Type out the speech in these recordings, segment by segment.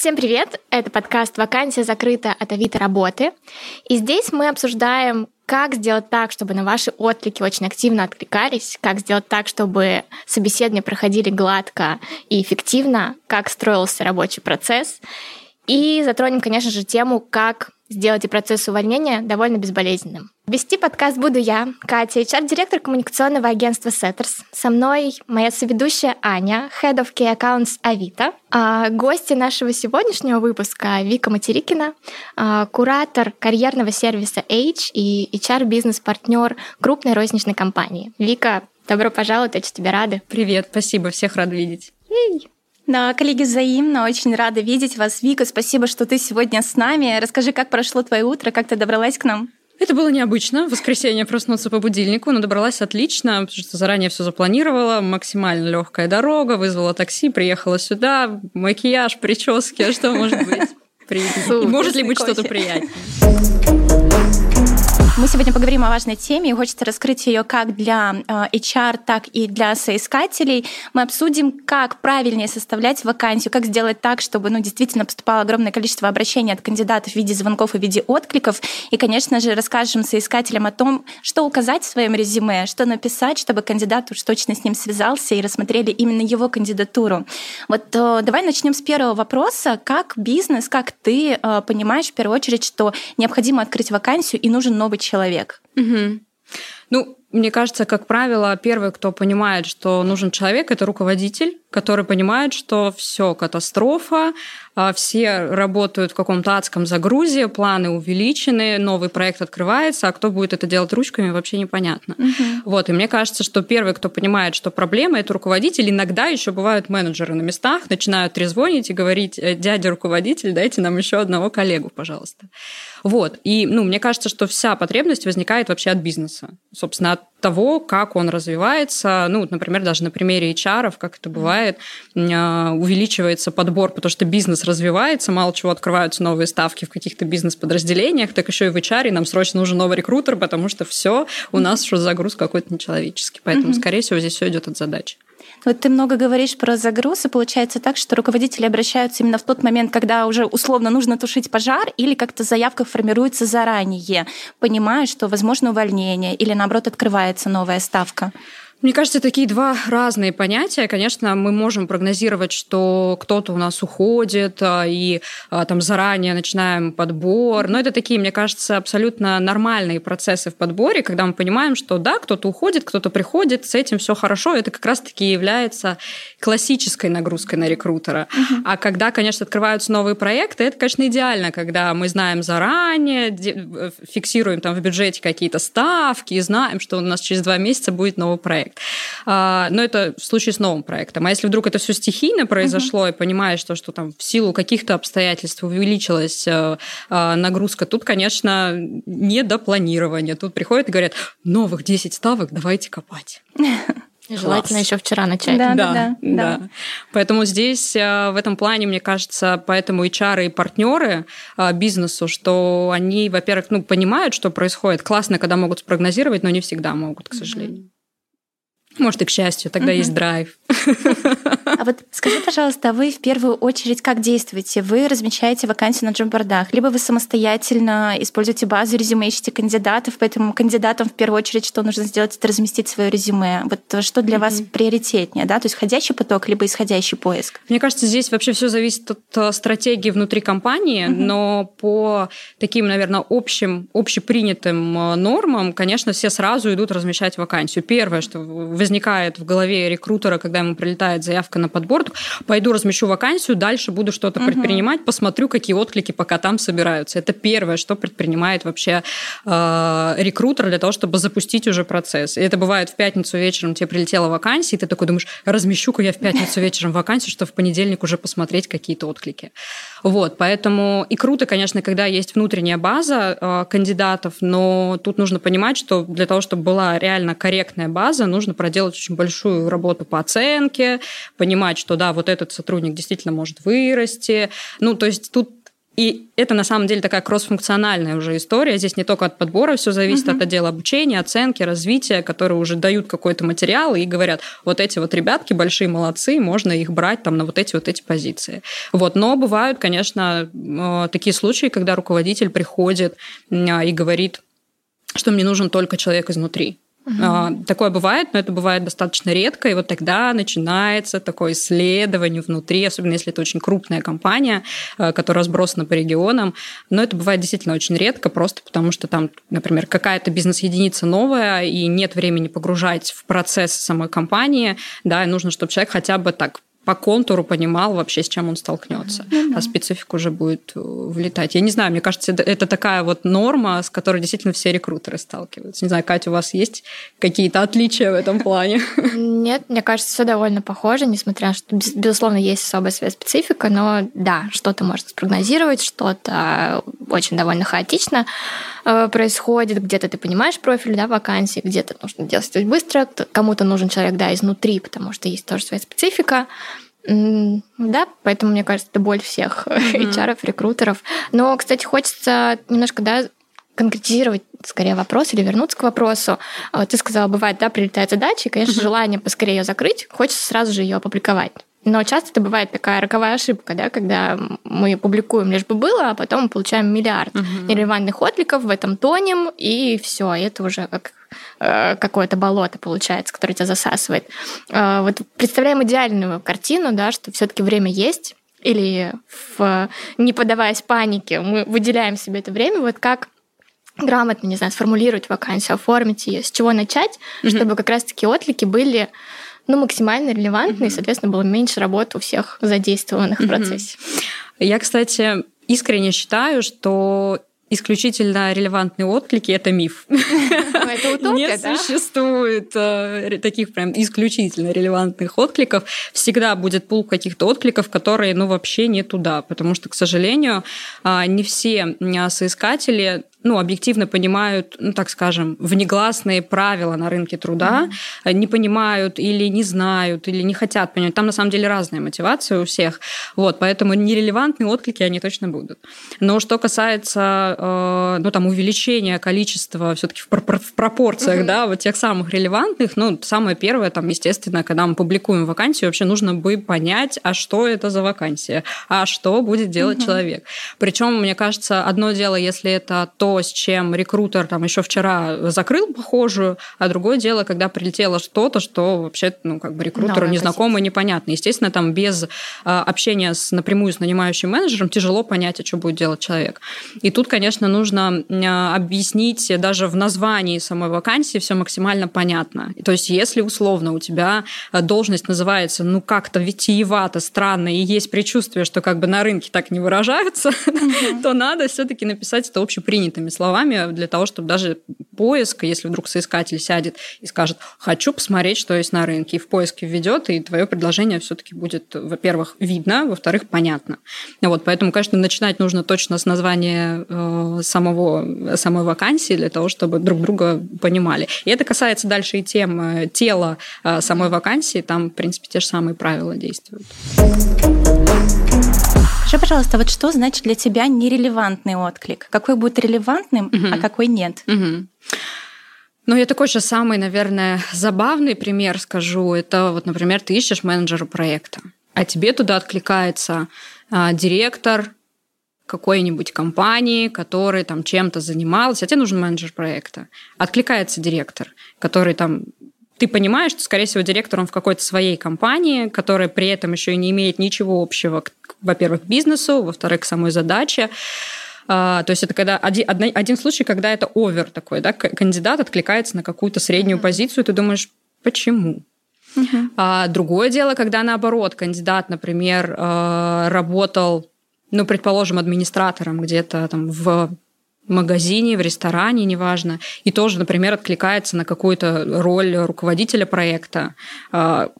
Всем привет! Это подкаст «Вакансия закрыта» от Авито работы. И здесь мы обсуждаем, как сделать так, чтобы на ваши отклики очень активно откликались, как сделать так, чтобы собеседования проходили гладко и эффективно, как строился рабочий процесс. И затронем, конечно же, тему, как сделать и процесс увольнения довольно безболезненным. Вести подкаст буду я, Катя, HR-директор коммуникационного агентства Setters. Со мной моя соведущая Аня, Head of Key Accounts Авито. А гости нашего сегодняшнего выпуска Вика Материкина, а, куратор карьерного сервиса H и HR-бизнес-партнер крупной розничной компании. Вика, добро пожаловать, очень тебе рады. Привет, спасибо, всех рад видеть. Ей. Да, коллеги, взаимно. Очень рада видеть вас. Вика, спасибо, что ты сегодня с нами. Расскажи, как прошло твое утро, как ты добралась к нам? Это было необычно. В воскресенье проснуться по будильнику, но добралась отлично, потому что заранее все запланировала. Максимально легкая дорога, вызвала такси, приехала сюда. Макияж, прически, а что может быть? Может ли быть что-то приятнее? Мы сегодня поговорим о важной теме, и хочется раскрыть ее как для э, HR, так и для соискателей. Мы обсудим, как правильнее составлять вакансию, как сделать так, чтобы ну, действительно поступало огромное количество обращений от кандидатов в виде звонков и в виде откликов. И, конечно же, расскажем соискателям о том, что указать в своем резюме, что написать, чтобы кандидат уж точно с ним связался и рассмотрели именно его кандидатуру. Вот э, давай начнем с первого вопроса. Как бизнес, как ты э, понимаешь в первую очередь, что необходимо открыть вакансию и нужен новый человек? Человек. Угу. Ну, мне кажется, как правило, первый, кто понимает, что нужен человек, это руководитель, который понимает, что все катастрофа, а, все работают в каком-то адском загрузе, планы увеличены, новый проект открывается, а кто будет это делать ручками, вообще непонятно. Угу. Вот, и мне кажется, что первый, кто понимает, что проблема, это руководитель. Иногда еще бывают менеджеры на местах, начинают трезвонить и говорить, «Э, дядя руководитель, дайте нам еще одного коллегу, пожалуйста. Вот, и, ну, мне кажется, что вся потребность возникает вообще от бизнеса. Собственно, от того, как он развивается. Ну, например, даже на примере HR, как это бывает, а, увеличивается подбор, потому что бизнес развивается, мало чего открываются новые ставки в каких-то бизнес-подразделениях, так еще и в HR нам срочно нужен новый рекрутер, потому что все у нас что загруз какой-то нечеловеческий. Поэтому, скорее всего, здесь все идет от задачи. Вот ты много говоришь про загруз, и получается так, что руководители обращаются именно в тот момент, когда уже условно нужно тушить пожар, или как-то заявка формируется заранее, понимая, что возможно увольнение, или наоборот открывается новая ставка. Мне кажется, такие два разные понятия. Конечно, мы можем прогнозировать, что кто-то у нас уходит, а, и а, там заранее начинаем подбор. Но это такие, мне кажется, абсолютно нормальные процессы в подборе, когда мы понимаем, что да, кто-то уходит, кто-то приходит, с этим все хорошо. Это как раз-таки является классической нагрузкой на рекрутера. Uh-huh. А когда, конечно, открываются новые проекты, это, конечно, идеально, когда мы знаем заранее, фиксируем там в бюджете какие-то ставки и знаем, что у нас через два месяца будет новый проект проект. А, но это в случае с новым проектом. А если вдруг это все стихийно произошло, uh-huh. и понимаешь, что, что там в силу каких-то обстоятельств увеличилась э, э, нагрузка, тут, конечно, не до планирования. Тут приходят и говорят, новых 10 ставок давайте копать. Желательно Класс. еще вчера начать. Да, да, да, да. да. Поэтому здесь э, в этом плане, мне кажется, поэтому HR и партнеры бизнесу, что они, во-первых, ну, понимают, что происходит. Классно, когда могут спрогнозировать, но не всегда могут, к сожалению. Может, и к счастью, тогда угу. есть драйв. А вот скажи, пожалуйста, вы в первую очередь как действуете? Вы размещаете вакансию на джоббордах, либо вы самостоятельно используете базу резюме, ищете кандидатов, поэтому кандидатам в первую очередь что нужно сделать, это разместить свое резюме. Вот что для mm-hmm. вас приоритетнее, да? То есть входящий поток, либо исходящий поиск? Мне кажется, здесь вообще все зависит от э, стратегии внутри компании, mm-hmm. но по таким, наверное, общим, общепринятым э, нормам, конечно, все сразу идут размещать вакансию. Первое, что возникает в голове рекрутера, когда ему прилетает заявка на подбор, пойду размещу вакансию, дальше буду что-то угу. предпринимать, посмотрю, какие отклики пока там собираются. Это первое, что предпринимает вообще э, рекрутер для того, чтобы запустить уже процесс. И это бывает в пятницу вечером тебе прилетела вакансия, и ты такой думаешь, размещу-ка я в пятницу вечером вакансию, чтобы в понедельник уже посмотреть какие-то отклики. Вот, поэтому и круто, конечно, когда есть внутренняя база э, кандидатов, но тут нужно понимать, что для того, чтобы была реально корректная база, нужно проделать очень большую работу по оценке, понимать, что да, вот этот сотрудник действительно может вырасти. Ну, то есть тут И это на самом деле такая кроссфункциональная уже история. Здесь не только от подбора все зависит, uh-huh. от отдела обучения, оценки, развития, которые уже дают какой-то материал и говорят, вот эти вот ребятки большие молодцы, можно их брать там на вот эти вот эти позиции. Вот. Но бывают, конечно, э, такие случаи, когда руководитель приходит и говорит, что мне нужен только человек изнутри. Угу. Такое бывает, но это бывает достаточно редко, и вот тогда начинается такое исследование внутри, особенно если это очень крупная компания, а, которая разбросана по регионам. Но это бывает действительно очень редко, просто потому что там, например, какая-то бизнес-единица новая, и нет времени погружать в процесс самой компании, да, и нужно, чтобы человек хотя бы так по контуру понимал вообще, с чем он столкнется. Mm-hmm. А специфика уже будет э, влетать. Я не знаю, мне кажется, это, это такая вот норма, с которой действительно все рекрутеры сталкиваются. Не знаю, Катя, у вас есть какие-то отличия в этом плане? Нет, мне кажется, все довольно похоже, несмотря на что, безусловно, есть особая своя специфика, но да, что-то можно спрогнозировать, что-то очень довольно хаотично э, происходит, где-то ты понимаешь профиль да, вакансии, где-то нужно действовать быстро, кому-то нужен человек да, изнутри, потому что есть тоже своя специфика. Да, поэтому, мне кажется, это боль всех mm-hmm. HR, рекрутеров. Но, кстати, хочется немножко, да, конкретизировать скорее вопрос или вернуться к вопросу. А, ты сказала, бывает, да, прилетает задача, и, конечно, mm-hmm. желание поскорее ее закрыть, хочется сразу же ее опубликовать. Но часто это бывает такая роковая ошибка, да, когда мы публикуем лишь бы было, а потом получаем миллиард uh-huh. нерелевантных откликов, в этом тонем, и все, это уже как э, какое-то болото получается, которое тебя засасывает. Э, вот представляем идеальную картину, да, что все-таки время есть, или в, не поддаваясь панике, мы выделяем себе это время, вот как грамотно, не знаю, сформулировать вакансию, оформить ее, с чего начать, чтобы как раз-таки отклики были ну, максимально релевантны, mm-hmm. и, соответственно, было меньше работы у всех задействованных mm-hmm. в процессе. Я, кстати, искренне считаю, что исключительно релевантные отклики – это миф. Это утопия, Не существует э, таких прям исключительно релевантных откликов. Всегда будет пул каких-то откликов, которые, ну, вообще не туда, потому что, к сожалению, а, не все соискатели ну, объективно понимают, ну, так скажем, внегласные правила на рынке труда, mm-hmm. не понимают или не знают, или не хотят понимать. Там, на самом деле, разная мотивация у всех. Вот, поэтому нерелевантные отклики, они точно будут. Но что касается, э, ну, там, увеличения количества все таки в, пр- в пропорциях, mm-hmm. да, вот тех самых релевантных, ну, самое первое, там, естественно, когда мы публикуем вакансию, вообще нужно бы понять, а что это за вакансия, а что будет делать mm-hmm. человек. Причем, мне кажется, одно дело, если это то, с чем рекрутер там еще вчера закрыл похожую, а другое дело, когда прилетело что-то, что вообще, ну, как бы рекрутеру Новая незнакомо и непонятно. Естественно, там без а, общения с, напрямую с нанимающим менеджером тяжело понять, а что будет делать человек. И тут, конечно, нужно а, объяснить даже в названии самой вакансии все максимально понятно. То есть, если условно у тебя должность называется, ну, как-то витиевато, странно, и есть предчувствие, что как бы на рынке так не выражаются, то надо все-таки написать это общепринятым понятными словами для того, чтобы даже поиск, если вдруг соискатель сядет и скажет, хочу посмотреть, что есть на рынке, и в поиске введет, и твое предложение все-таки будет, во-первых, видно, во-вторых, понятно. Вот, поэтому, конечно, начинать нужно точно с названия э, самого, самой вакансии для того, чтобы друг друга понимали. И это касается дальше и тем э, тела э, самой вакансии, там, в принципе, те же самые правила действуют. Скажи, пожалуйста, вот что значит для тебя нерелевантный отклик? Какой будет релевантным, угу. а какой нет? Угу. Ну, я такой же самый, наверное, забавный пример скажу. Это вот, например, ты ищешь менеджера проекта, а тебе туда откликается а, директор какой-нибудь компании, который там чем-то занимался, а тебе нужен менеджер проекта. Откликается директор, который там ты понимаешь, что, скорее всего, директор он в какой-то своей компании, которая при этом еще и не имеет ничего общего, во-первых, к бизнесу, во-вторых, к самой задаче. А, то есть это когда один, один случай, когда это овер такой, да, кандидат откликается на какую-то среднюю mm-hmm. позицию, ты думаешь, почему? Uh-huh. А другое дело, когда наоборот, кандидат, например, э, работал, ну, предположим, администратором где-то там в магазине, в ресторане, неважно, и тоже, например, откликается на какую-то роль руководителя проекта. А,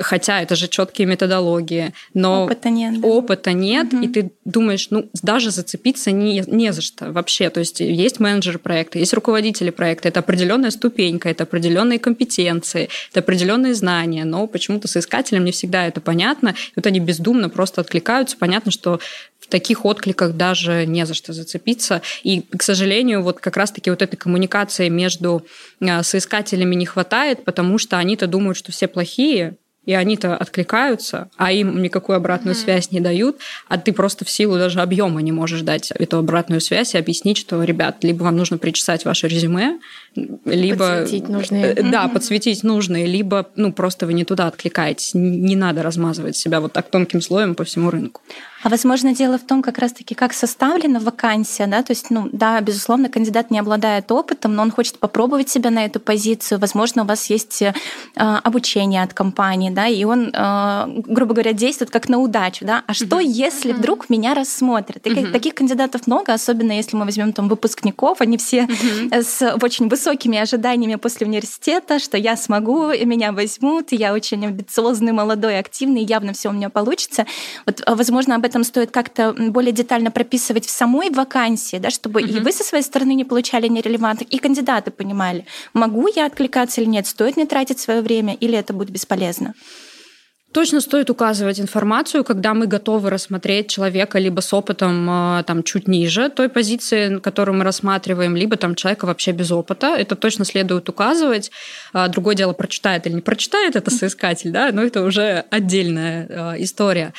хотя это же четкие методологии, но опыта нет, да. опыта нет угу. и ты думаешь, ну, даже зацепиться не, не за что вообще. То есть есть менеджеры проекта, есть руководители проекта, это определенная ступенька, это определенные компетенции, это определенные знания, но почему-то соискателям не всегда это понятно, и вот они бездумно просто откликаются. Понятно, что таких откликах даже не за что зацепиться. И, к сожалению, вот как раз-таки вот этой коммуникации между а, соискателями не хватает, потому что они-то думают, что все плохие, и они-то откликаются, а им никакую обратную mm-hmm. связь не дают, а ты просто в силу даже объема не можешь дать эту обратную связь и объяснить, что, ребят, либо вам нужно причесать ваше резюме, либо... Подсветить нужные. Э, да, mm-hmm. подсветить нужные, либо, ну, просто вы не туда откликаетесь. Не надо размазывать себя вот так тонким слоем по всему рынку. А возможно, дело в том, как раз-таки, как составлена вакансия, да, то есть, ну, да, безусловно, кандидат не обладает опытом, но он хочет попробовать себя на эту позицию. Возможно, у вас есть э, обучение от компании, да, и он, э, грубо говоря, действует как на удачу, да. А что, uh-huh. если вдруг меня рассмотрят? И uh-huh. таких кандидатов много, особенно если мы возьмем там выпускников, они все uh-huh. с очень высокими ожиданиями после университета, что я смогу, и меня возьмут, и я очень амбициозный, молодой, активный, явно все у меня получится. Вот, э, возможно, об этом стоит как-то более детально прописывать в самой вакансии, да, чтобы угу. и вы со своей стороны не получали нерелевантных, и кандидаты понимали, могу я откликаться или нет, стоит мне тратить свое время, или это будет бесполезно. Точно стоит указывать информацию, когда мы готовы рассмотреть человека либо с опытом а, там, чуть ниже той позиции, которую мы рассматриваем, либо там человека вообще без опыта. Это точно следует указывать. А, другое дело, прочитает или не прочитает это соискатель, да, но это уже отдельная а, история.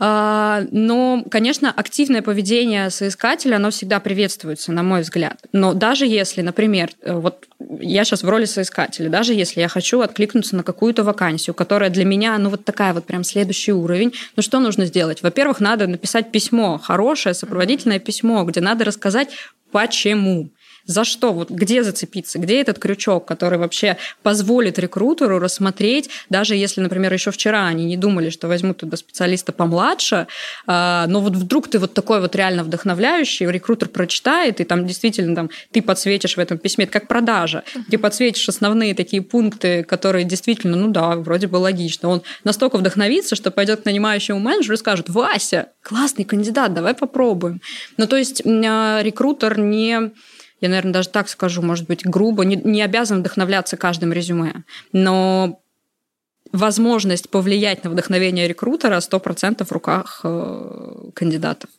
А, но, конечно, активное поведение соискателя, оно всегда приветствуется, на мой взгляд. Но даже если, например, э, вот я сейчас в роли соискателя, даже если я хочу откликнуться на какую-то вакансию, которая для меня, ну вот такая вот прям следующий уровень, ну что нужно сделать? Во-первых, надо написать письмо, хорошее сопроводительное письмо, где надо рассказать, почему. За что? Вот где зацепиться? Где этот крючок, который вообще позволит рекрутеру рассмотреть, даже если, например, еще вчера они не думали, что возьмут туда специалиста помладше, а, но вот вдруг ты вот такой вот реально вдохновляющий, рекрутер прочитает, и там действительно там, ты подсветишь в этом письме, это как продажа, ты подсветишь основные такие пункты, которые действительно, ну да, вроде бы логично. Он настолько вдохновится, что пойдет к нанимающему менеджеру и скажет, Вася, классный кандидат, давай попробуем. Ну то есть а, рекрутер не я, наверное, даже так скажу, может быть, грубо, не, не обязан вдохновляться каждым резюме, но возможность повлиять на вдохновение рекрутера 100% в руках э, кандидатов.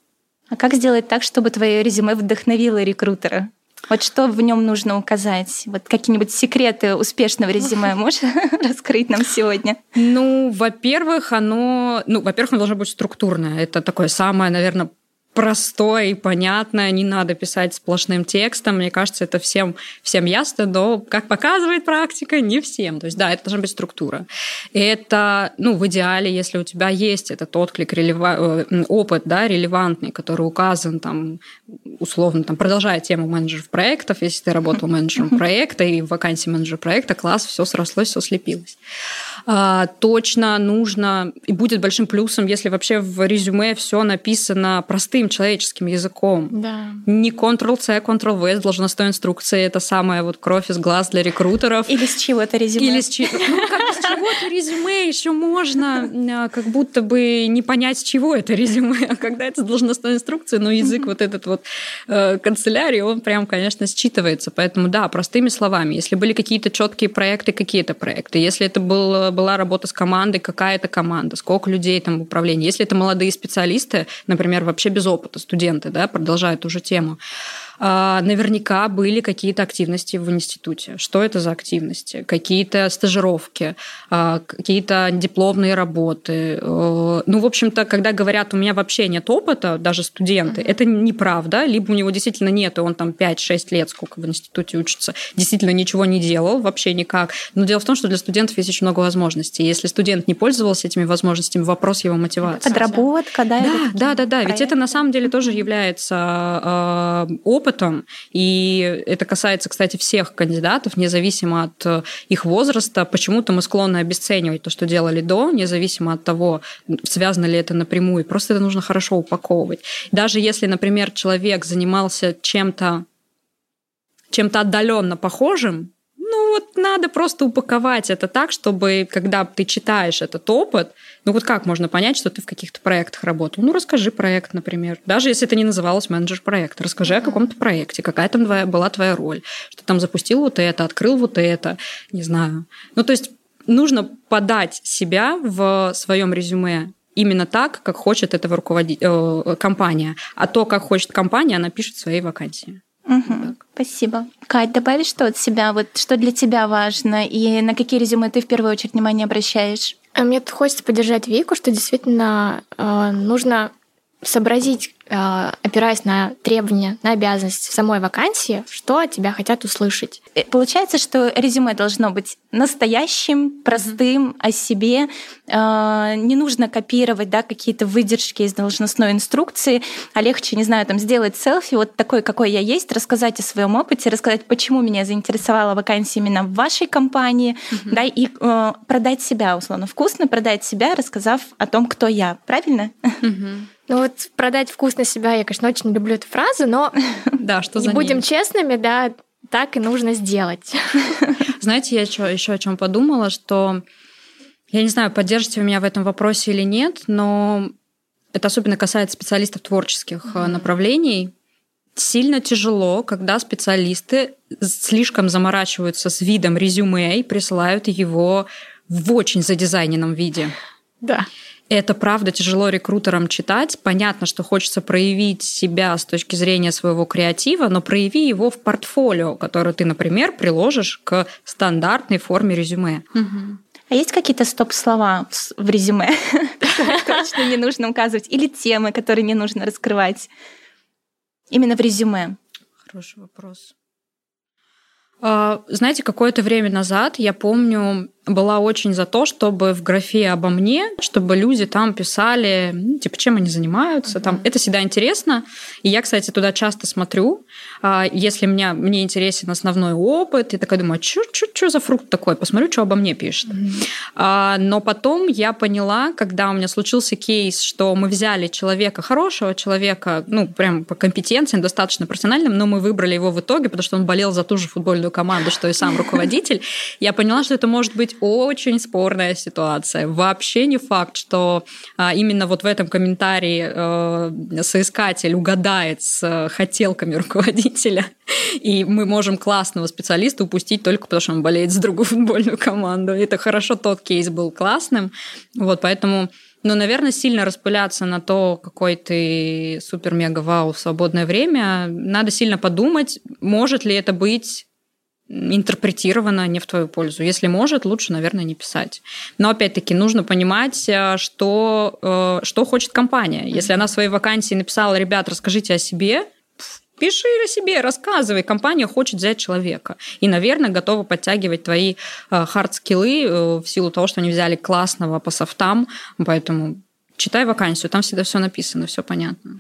А как сделать так, чтобы твое резюме вдохновило рекрутера? Вот что в нем нужно указать? Вот какие-нибудь секреты успешного резюме можешь раскрыть нам сегодня? Ну, во-первых, оно, ну, во-первых, оно должно быть структурное. Это такое самое, наверное, простое и понятное, не надо писать сплошным текстом. Мне кажется, это всем, всем ясно, но, как показывает практика, не всем. То есть, да, это должна быть структура. Это, ну, в идеале, если у тебя есть этот отклик, релева... Э, опыт, да, релевантный, который указан там, условно, там, продолжая тему менеджеров проектов, если ты работал менеджером проекта и в вакансии менеджера проекта, класс, все срослось, все слепилось. А, точно нужно, и будет большим плюсом, если вообще в резюме все написано простым человеческим языком. Да. Не Ctrl-C, Ctrl-V должностной инструкции. Это самая вот кровь из глаз для рекрутеров. Или с чего это резюме. Или с, чего, ну, как, с чего-то резюме еще можно а, как будто бы не понять, с чего это резюме. А когда это должностная инструкция, ну, язык вот этот вот э, канцелярии, он прям, конечно, считывается. Поэтому, да, простыми словами. Если были какие-то четкие проекты, какие-то проекты. Если это был была работа с командой, какая это команда, сколько людей там в управлении. Если это молодые специалисты, например, вообще без опыта, студенты, да, продолжают ту же тему, наверняка были какие-то активности в институте. Что это за активности? Какие-то стажировки, а, какие-то дипломные работы. Э, ну, в общем-то, когда говорят, у меня вообще нет опыта, даже студенты, mm-hmm. это неправда. Либо у него действительно нет, и он там 5-6 лет, сколько в институте учится, действительно ничего не делал, вообще никак. Но дело в том, что для студентов есть очень много возможностей. Если студент не пользовался этими возможностями, вопрос его мотивации. Подработка, да? Да, да, да, да. Ведь это на самом деле тоже является э, опыт опытом, и это касается, кстати, всех кандидатов, независимо от э, их возраста. Почему-то мы склонны обесценивать то, что делали до, независимо от того, связано ли это напрямую. Просто это нужно хорошо упаковывать. Даже если, например, человек занимался чем-то чем-то отдаленно похожим, вот надо просто упаковать это так, чтобы когда ты читаешь этот опыт, ну вот как можно понять, что ты в каких-то проектах работал? Ну расскажи проект, например. Даже если это не называлось менеджер проекта, расскажи о каком-то проекте, какая там твоя, была твоя роль, что там запустил вот это, открыл вот это, не знаю. Ну то есть нужно подать себя в своем резюме именно так, как хочет этого руководить э, компания. А то, как хочет компания, она пишет в своей вакансии. Угу, спасибо. Кать, добавишь что от себя? Вот что для тебя важно и на какие резюме ты в первую очередь внимание обращаешь? А мне тут хочется поддержать Вику, что действительно э, нужно сообразить, э, опираясь на требования, на обязанности самой вакансии, что от тебя хотят услышать. Э, получается, что резюме должно быть настоящим, простым, о себе. Э, не нужно копировать да, какие-то выдержки из должностной инструкции, а легче, не знаю, там сделать селфи вот такой, какой я есть, рассказать о своем опыте, рассказать, почему меня заинтересовала вакансия именно в вашей компании, mm-hmm. да, и э, продать себя, условно, вкусно продать себя, рассказав о том, кто я. Правильно? Mm-hmm. Ну вот продать вкусно себя, я, конечно, очень люблю эту фразу, но да, что за будем честными, да, так и нужно сделать. Знаете, я еще, еще о чем подумала, что я не знаю, поддержите вы меня в этом вопросе или нет, но это особенно касается специалистов творческих mm-hmm. направлений. Сильно тяжело, когда специалисты слишком заморачиваются с видом резюме и присылают его в очень задизайненном виде. Да. Это правда тяжело рекрутерам читать. Понятно, что хочется проявить себя с точки зрения своего креатива, но прояви его в портфолио, которое ты, например, приложишь к стандартной форме резюме. А есть какие-то стоп-слова в резюме, которые точно не нужно указывать? Или темы, которые не нужно раскрывать? Именно в резюме. Хороший вопрос. А, знаете, какое-то время назад, я помню, была очень за то, чтобы в графе обо мне, чтобы люди там писали, ну, типа, чем они занимаются. Mm-hmm. Там. Это всегда интересно. И я, кстати, туда часто смотрю. А, если меня, мне интересен основной опыт, я такая думаю, что «А за фрукт такой? Посмотрю, что обо мне пишет. Mm-hmm. Но потом я поняла, когда у меня случился кейс, что мы взяли человека, хорошего человека, ну, прям по компетенциям, достаточно профессиональным, но мы выбрали его в итоге, потому что он болел за ту же футбольную команду, что и сам руководитель. Я поняла, что это может быть очень спорная ситуация. Вообще не факт, что а, именно вот в этом комментарии э, соискатель угадает с хотелками руководителя, и мы можем классного специалиста упустить только потому, что он болеет за другую футбольную команду. Это хорошо тот кейс был классным. Вот, поэтому ну, наверное, сильно распыляться на то, какой ты супер-мега-вау в свободное время, надо сильно подумать, может ли это быть интерпретировано не в твою пользу. Если может, лучше, наверное, не писать. Но опять-таки нужно понимать, э, что, э, что хочет компания. Если она в своей вакансии написала, ребят, расскажите о себе, пиши о себе, рассказывай. Компания хочет взять человека. И, наверное, готова подтягивать твои хард-скиллы э, в силу того, что они взяли классного по софтам. Поэтому читай вакансию, там всегда все написано, все понятно.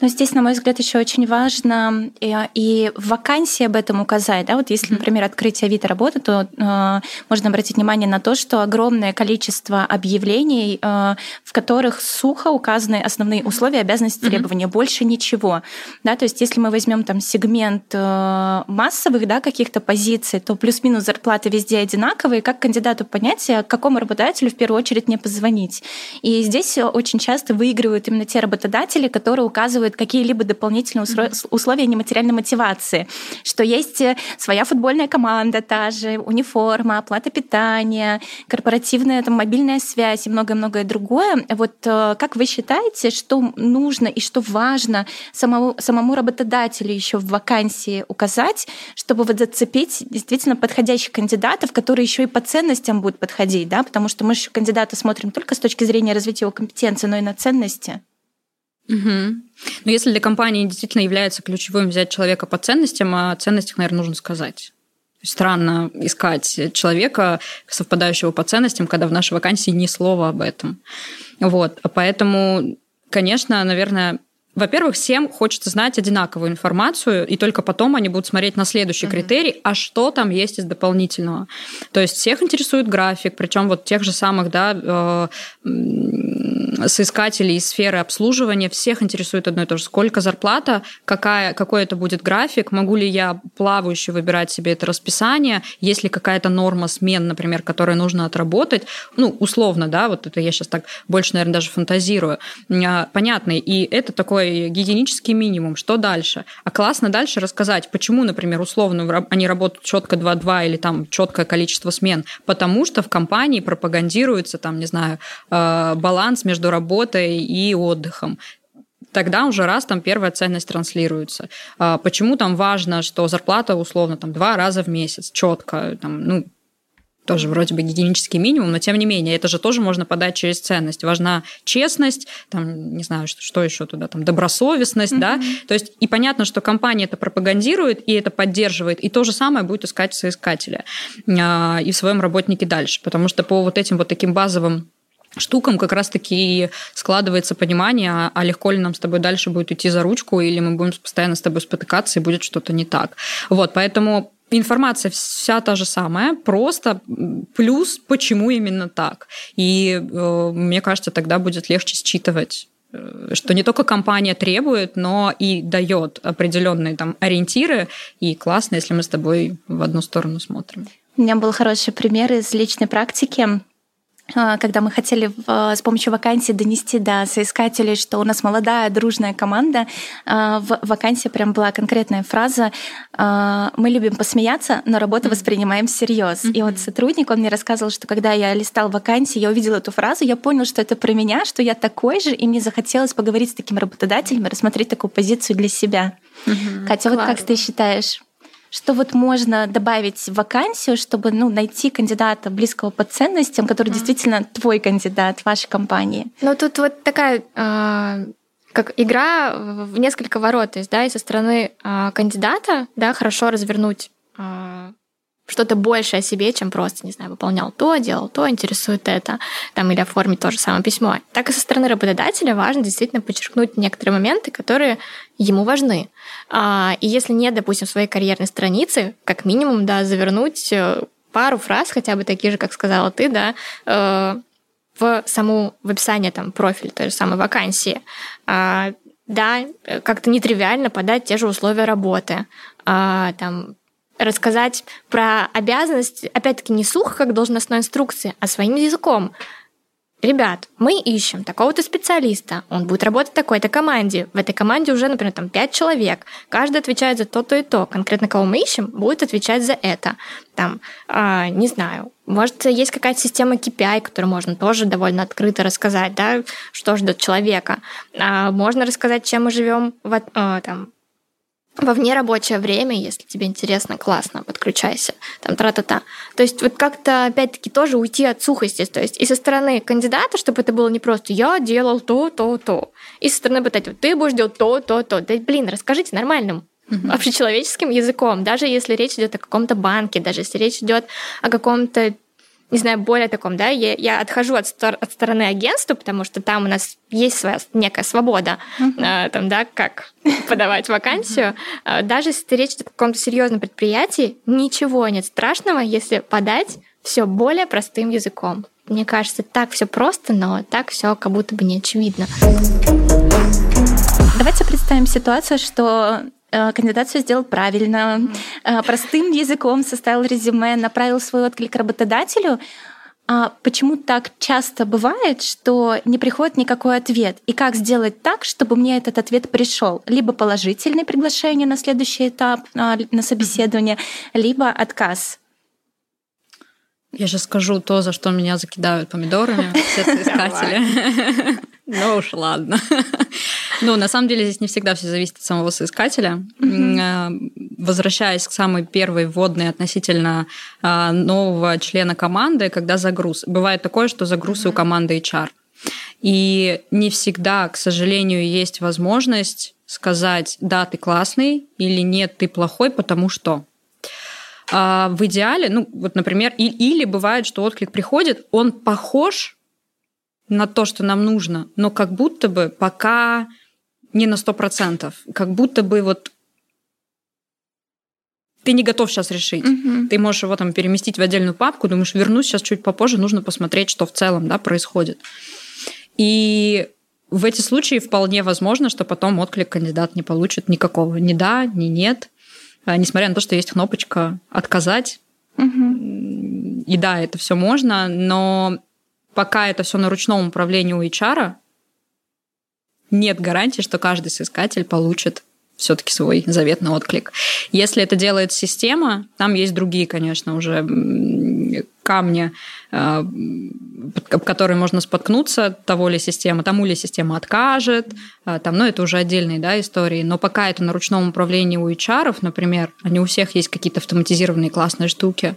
Но здесь, на мой взгляд, еще очень важно и, э, и в вакансии об этом указать. Да? Вот если, например, открыть Авито работы, то э, можно обратить внимание на то, что огромное количество объявлений, э, в которых сухо указаны основные условия, обязанности, требования, mm-hmm. больше ничего. Да? То есть если мы возьмем там сегмент э, массовых да, каких-то позиций, то плюс-минус зарплаты везде одинаковые. Как кандидату понять, к какому работодателю в первую очередь не позвонить? И здесь очень часто выигрывают именно те работодатели, которые указывают указывают какие-либо дополнительные условия нематериальной мотивации, что есть э, своя футбольная команда та же, униформа, оплата питания, корпоративная там, мобильная связь и многое-многое другое. Вот э, как вы считаете, что нужно и что важно самому, самому работодателю еще в вакансии указать, чтобы вот зацепить действительно подходящих кандидатов, которые еще и по ценностям будут подходить, да, потому что мы же кандидата смотрим только с точки зрения развития его компетенции, но и на ценности. Угу. Но если для компании действительно является ключевым взять человека по ценностям, о ценностях, наверное, нужно сказать. Странно искать человека, совпадающего по ценностям, когда в нашей вакансии ни слова об этом. Вот. Поэтому, конечно, наверное, во-первых, всем хочется знать одинаковую информацию, и только потом они будут смотреть на следующий uh-huh. критерий, а что там есть из дополнительного. То есть всех интересует график, причем вот тех же самых, да, э, соискателей из сферы обслуживания, всех интересует одно и то же. Сколько зарплата, какая, какой это будет график, могу ли я плавающе выбирать себе это расписание, есть ли какая-то норма смен, например, которую нужно отработать, ну, условно, да, вот это я сейчас так больше, наверное, даже фантазирую. А, понятно, и это такой гигиенический минимум. Что дальше? А классно дальше рассказать, почему, например, условно они работают четко 2-2 или там четкое количество смен, потому что в компании пропагандируется там, не знаю, э, баланс между работой и отдыхом тогда уже раз там первая ценность транслируется. А почему там важно, что зарплата условно там два раза в месяц, четко, там, ну, тоже вроде бы гигиенический минимум, но тем не менее, это же тоже можно подать через ценность. Важна честность, там, не знаю, что, что еще туда, там, добросовестность, mm-hmm. да, то есть и понятно, что компания это пропагандирует и это поддерживает, и то же самое будет искать соискателя э, и в своем работнике дальше, потому что по вот этим вот таким базовым штукам как раз-таки складывается понимание, а, а легко ли нам с тобой дальше будет идти за ручку, или мы будем постоянно с тобой спотыкаться, и будет что-то не так. Вот, поэтому информация вся та же самая, просто плюс почему именно так. И э, мне кажется, тогда будет легче считывать э, что не только компания требует, но и дает определенные там ориентиры, и классно, если мы с тобой в одну сторону смотрим. У меня был хороший пример из личной практики. А, когда мы хотели а, с помощью вакансии донести до соискателей, что у нас молодая дружная команда, а, в вакансии прям была конкретная фраза «Мы любим посмеяться, но работу воспринимаем всерьез». И вот сотрудник, он мне рассказывал, что когда я листал вакансии, я увидела эту фразу, я понял, что это про меня, что я такой же, и мне захотелось поговорить с таким работодателем и рассмотреть такую позицию для себя. Угу, Катя, вот как ты считаешь? Что вот можно добавить в вакансию, чтобы ну, найти кандидата близкого по ценностям, который mm. действительно твой кандидат вашей компании? Ну, тут вот такая э, как игра в несколько ворот. То есть, да, и со стороны э, кандидата, да, хорошо развернуть э, что-то большее о себе, чем просто, не знаю, выполнял то, делал то, интересует это, там, или оформить то же самое письмо. Так и со стороны работодателя важно действительно подчеркнуть некоторые моменты, которые ему важны. А, и если нет, допустим, своей карьерной страницы, как минимум, да, завернуть э, пару фраз, хотя бы такие же, как сказала ты, да, э, в саму в описание там профиль той же самой вакансии. А, да, как-то нетривиально подать те же условия работы, а, там рассказать про обязанность, опять-таки, не сухо, как должностной инструкции, а своим языком. Ребят, мы ищем такого-то специалиста, он будет работать в такой-то команде. В этой команде уже, например, там пять человек. Каждый отвечает за то-то и то. Конкретно кого мы ищем, будет отвечать за это. Там, э, не знаю, может, есть какая-то система KPI, которую можно тоже довольно открыто рассказать, да, что ждет человека. А можно рассказать, чем мы живем в, э, там, во внерабочее время, если тебе интересно, классно, подключайся, там, тра-та-та. То есть вот как-то, опять-таки, тоже уйти от сухости, то есть и со стороны кандидата, чтобы это было не просто «я делал то, то, то», и со стороны пытать вот «ты будешь делать то, то, то». Да, блин, расскажите нормальным, mm-hmm. общечеловеческим языком, даже если речь идет о каком-то банке, даже если речь идет о каком-то не знаю, более таком, да, я, я отхожу от, стор- от стороны агентства, потому что там у нас есть своя некая свобода, uh-huh. э, там, да, как подавать вакансию. Uh-huh. Даже если речь идет о каком-то серьезном предприятии, ничего нет страшного, если подать все более простым языком. Мне кажется, так все просто, но так все как будто бы не очевидно. Давайте представим ситуацию, что кандидат все сделал правильно, mm-hmm. простым языком составил резюме, направил свой отклик работодателю. А почему так часто бывает, что не приходит никакой ответ? И как сделать так, чтобы мне этот ответ пришел? Либо положительное приглашение на следующий этап, а, на собеседование, либо отказ. Я сейчас скажу то, за что меня закидают помидорами все соискатели. Ну уж ладно. Ну, на самом деле здесь не всегда все зависит от самого соискателя. Mm-hmm. Возвращаясь к самой первой вводной относительно а, нового члена команды, когда загруз. Бывает такое, что загрузы у команды HR. И не всегда, к сожалению, есть возможность сказать, да, ты классный, или нет, ты плохой, потому что. А в идеале, ну, вот, например, и, или бывает, что отклик приходит, он похож на то, что нам нужно, но как будто бы пока не на сто процентов, как будто бы вот ты не готов сейчас решить. Угу. Ты можешь его там переместить в отдельную папку, думаешь, вернусь сейчас чуть попозже, нужно посмотреть, что в целом да, происходит. И в эти случаи вполне возможно, что потом отклик кандидат не получит никакого. Ни да, ни нет. А, несмотря на то, что есть кнопочка «отказать». Угу. И да, это все можно, но пока это все на ручном управлении у HR, нет гарантии, что каждый соискатель получит все-таки свой заветный отклик. Если это делает система, там есть другие, конечно, уже камни, э, которые можно споткнуться, того ли система, тому ли система откажет, э, там, ну, это уже отдельные да, истории. Но пока это на ручном управлении у HR, например, они у всех есть какие-то автоматизированные классные штуки,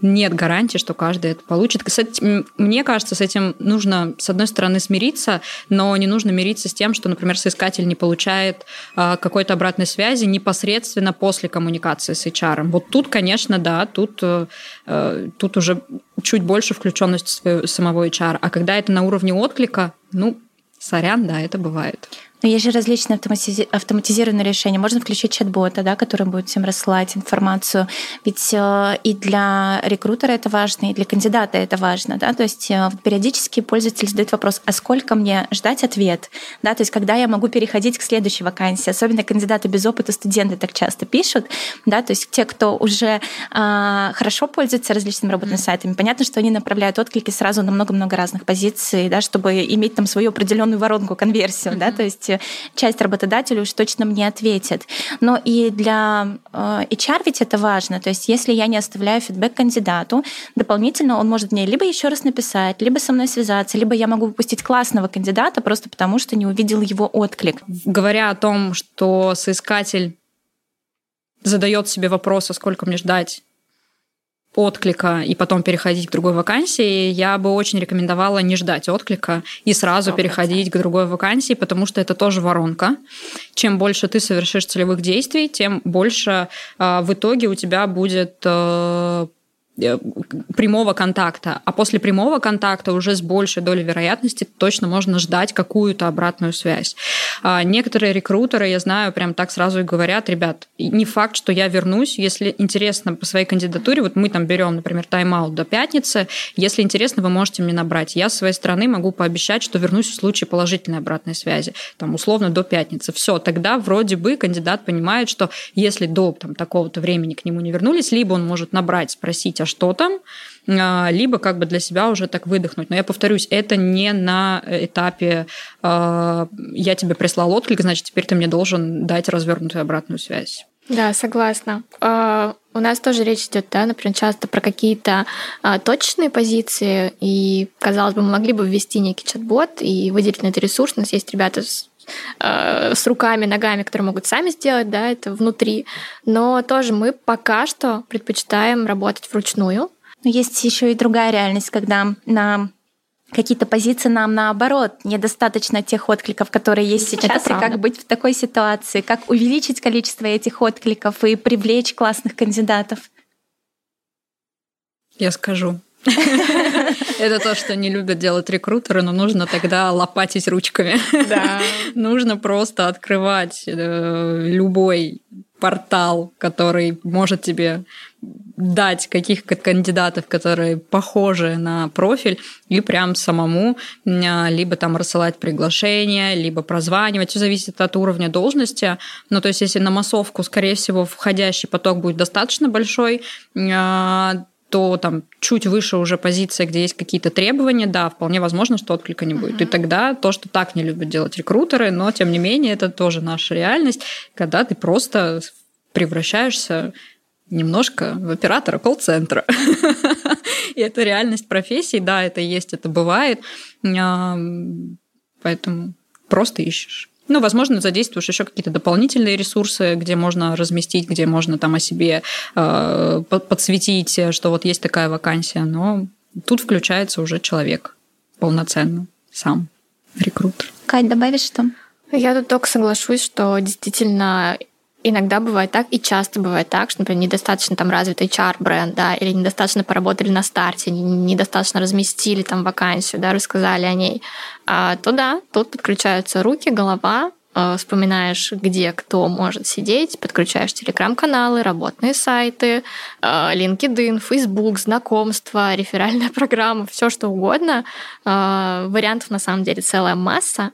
нет гарантии, что каждый это получит. Кстати, мне кажется, с этим нужно, с одной стороны, смириться, но не нужно мириться с тем, что, например, соискатель не получает а, какой-то обратной связи непосредственно после коммуникации с HR. Вот тут, конечно, да, тут, э, э, тут уже чуть больше включенность самого HR. А когда это на уровне отклика, ну, сорян, да, это бывает. Но есть же различные автоматизи... автоматизированные решения. Можно включить чат-бота, да, который будет всем рассылать информацию. Ведь э, и для рекрутера это важно, и для кандидата это важно. Да? То есть э, периодически пользователь задает вопрос, а сколько мне ждать ответ? Да? То есть когда я могу переходить к следующей вакансии? Особенно кандидаты без опыта, студенты так часто пишут. Да? То есть те, кто уже э, хорошо пользуется различными работными сайтами, понятно, что они направляют отклики сразу на много-много разных позиций, да, чтобы иметь там свою определенную воронку, конверсию. Да? То есть есть часть работодателей уж точно мне ответит. Но и для э, HR ведь это важно. То есть если я не оставляю фидбэк кандидату, дополнительно он может мне либо еще раз написать, либо со мной связаться, либо я могу выпустить классного кандидата просто потому, что не увидел его отклик. Говоря о том, что соискатель задает себе вопрос, а сколько мне ждать отклика и потом переходить к другой вакансии, я бы очень рекомендовала не ждать отклика и сразу 100%. переходить к другой вакансии, потому что это тоже воронка. Чем больше ты совершишь целевых действий, тем больше э, в итоге у тебя будет э, прямого контакта, а после прямого контакта уже с большей долей вероятности точно можно ждать какую-то обратную связь. А некоторые рекрутеры, я знаю, прям так сразу и говорят, ребят, не факт, что я вернусь, если интересно по своей кандидатуре, вот мы там берем, например, тайм-аут до пятницы, если интересно, вы можете мне набрать. Я с своей стороны могу пообещать, что вернусь в случае положительной обратной связи, там, условно, до пятницы. Все, тогда вроде бы кандидат понимает, что если до там, такого-то времени к нему не вернулись, либо он может набрать, спросить, а что там, а, либо как бы для себя уже так выдохнуть. Но я повторюсь, это не на этапе а, «я тебе прислал отклик, значит, теперь ты мне должен дать развернутую обратную связь». Да, согласна. А, у нас тоже речь идет, да, например, часто про какие-то точечные позиции, и, казалось бы, мы могли бы ввести некий чат-бот и выделить на это ресурс. У нас есть ребята с с руками, ногами, которые могут сами сделать, да, это внутри. Но тоже мы пока что предпочитаем работать вручную. Но есть еще и другая реальность, когда на какие-то позиции нам наоборот недостаточно тех откликов, которые есть сейчас, и как быть в такой ситуации, как увеличить количество этих откликов и привлечь классных кандидатов. Я скажу. Это то, что не любят делать рекрутеры, но нужно тогда лопатить ручками. Да. Нужно просто открывать э, любой портал, который может тебе дать каких-то кандидатов, которые похожи на профиль, и прям самому либо там рассылать приглашения, либо прозванивать. Все зависит от уровня должности. Ну, то есть, если на массовку, скорее всего, входящий поток будет достаточно большой, а, то там чуть выше уже позиция, где есть какие-то требования, да, вполне возможно, что отклика не будет. Uh-huh. И тогда то, что так не любят делать рекрутеры, но тем не менее это тоже наша реальность, когда ты просто превращаешься немножко в оператора колл-центра. И это реальность профессии, да, это есть, это бывает. Поэтому просто ищешь. Ну, возможно, задействуешь еще какие-то дополнительные ресурсы, где можно разместить, где можно там о себе э, подсветить, что вот есть такая вакансия, но тут включается уже человек полноценно сам, рекрутер. Кать, добавишь что? Я тут только соглашусь, что действительно Иногда бывает так, и часто бывает так, что, например, недостаточно там развитый HR-бренд, да, или недостаточно поработали на старте, недостаточно разместили там вакансию, да, рассказали о ней, а, то да, тут подключаются руки, голова, э, вспоминаешь, где кто может сидеть, подключаешь телеграм-каналы, работные сайты, э, LinkedIn, Facebook, знакомства, реферальная программа, все что угодно. Э, вариантов на самом деле целая масса.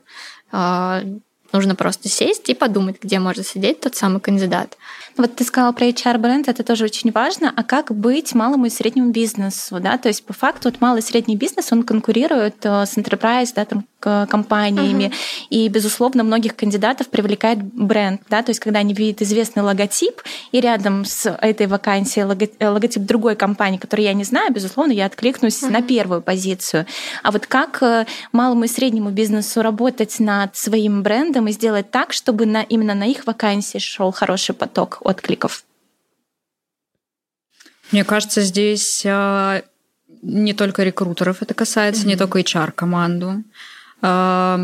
Нужно просто сесть и подумать, где может сидеть тот самый кандидат. Вот ты сказала про HR-бренд, это тоже очень важно. А как быть малому и среднему бизнесу? Да? То есть по факту вот малый и средний бизнес, он конкурирует э, с enterprise, да, там, компаниями. Uh-huh. И, безусловно, многих кандидатов привлекает бренд. Да? То есть когда они видят известный логотип, и рядом с этой вакансией э, логотип другой компании, которую я не знаю, безусловно, я откликнусь uh-huh. на первую позицию. А вот как э, малому и среднему бизнесу работать над своим брендом и сделать так, чтобы на, именно на их вакансии шел хороший поток откликов? Мне кажется, здесь а, не только рекрутеров это касается, mm-hmm. не только HR-команду. А,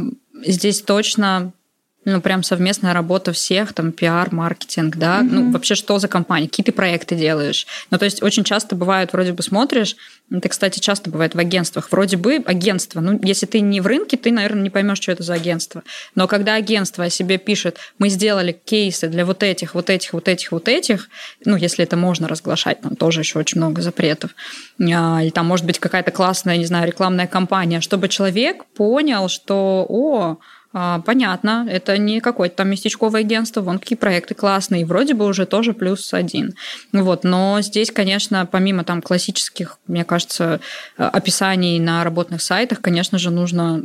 здесь точно ну, прям совместная работа всех, там, пиар, маркетинг, да, mm-hmm. ну, вообще, что за компания, какие ты проекты делаешь. Ну, то есть, очень часто бывает, вроде бы смотришь, это, кстати, часто бывает в агентствах, вроде бы агентство, ну, если ты не в рынке, ты, наверное, не поймешь, что это за агентство. Но когда агентство о себе пишет, мы сделали кейсы для вот этих, вот этих, вот этих, вот этих, ну, если это можно разглашать, там тоже еще очень много запретов, а, или там, может быть, какая-то классная, не знаю, рекламная кампания, чтобы человек понял, что, о, понятно, это не какое-то там местечковое агентство, вон какие проекты классные, вроде бы уже тоже плюс один. Вот, но здесь, конечно, помимо там классических, мне кажется, э, описаний на работных сайтах, конечно же, нужно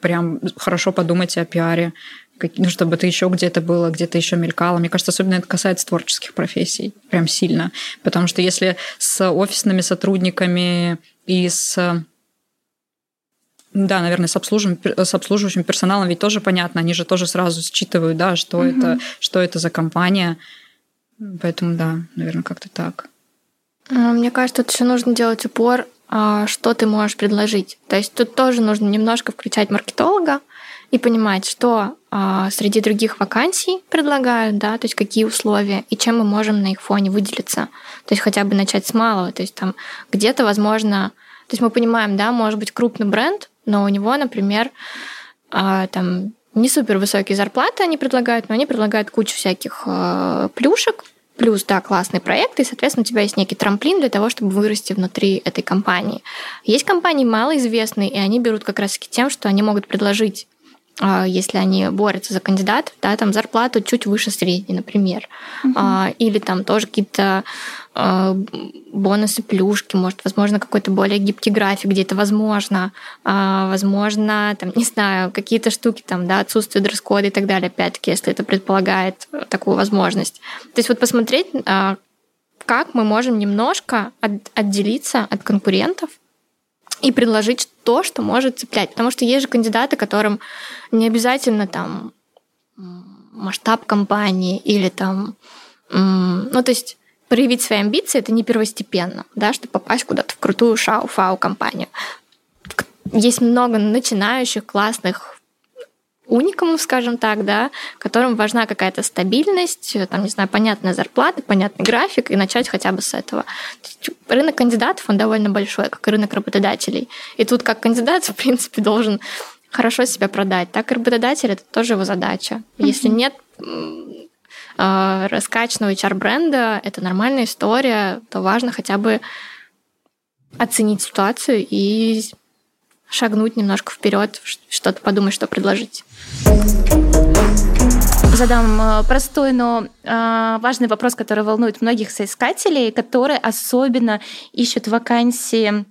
прям хорошо подумать о пиаре, ну, чтобы это еще где-то было, где-то еще мелькало. Мне кажется, особенно это касается творческих профессий, прям сильно. Потому что если с офисными сотрудниками и с да, наверное, с, обслуживающим, с обслуживающим персоналом ведь тоже понятно, они же тоже сразу считывают, да, что, угу. это, что это за компания. Поэтому, да, наверное, как-то так. А, мне кажется, тут еще нужно делать упор, а, что ты можешь предложить. То есть тут тоже нужно немножко включать маркетолога и понимать, что а, среди других вакансий предлагают, да, то есть какие условия и чем мы можем на их фоне выделиться. То есть хотя бы начать с малого. То есть там где-то, возможно, то есть мы понимаем, да, может быть крупный бренд, но у него, например, а, там не супер высокие зарплаты они предлагают, но они предлагают кучу всяких а, плюшек, плюс, да, классный проект, и, соответственно, у тебя есть некий трамплин для того, чтобы вырасти внутри этой компании. Есть компании малоизвестные, и они берут как раз-таки тем, что они могут предложить если они борются за кандидатов, да, там зарплату чуть выше средней, например. Угу. Или там тоже какие-то а, бонусы, плюшки, может, возможно, какой-то более гибкий график, где это возможно, возможно, там, не знаю, какие-то штуки, там, да, отсутствие дресс-кода и так далее, опять-таки, если это предполагает такую возможность. То есть вот посмотреть, как мы можем немножко отделиться от конкурентов, и предложить то, что может цеплять. Потому что есть же кандидаты, которым не обязательно там масштаб компании или там... Ну, то есть проявить свои амбиции это не первостепенно, да, чтобы попасть куда-то в крутую шау-фау компанию. Есть много начинающих классных уникумов, скажем так, да, которым важна какая-то стабильность, там, не знаю, понятная зарплата, понятный график, и начать хотя бы с этого. Рынок кандидатов, он довольно большой, как и рынок работодателей. И тут как кандидат, в принципе, должен хорошо себя продать, так и работодатель это тоже его задача. Если нет а, раскачанного HR-бренда, это нормальная история, то важно хотя бы оценить ситуацию и шагнуть немножко вперед, что-то подумать, что предложить. Задам э, простой, но э, важный вопрос, который волнует многих соискателей, которые особенно ищут вакансии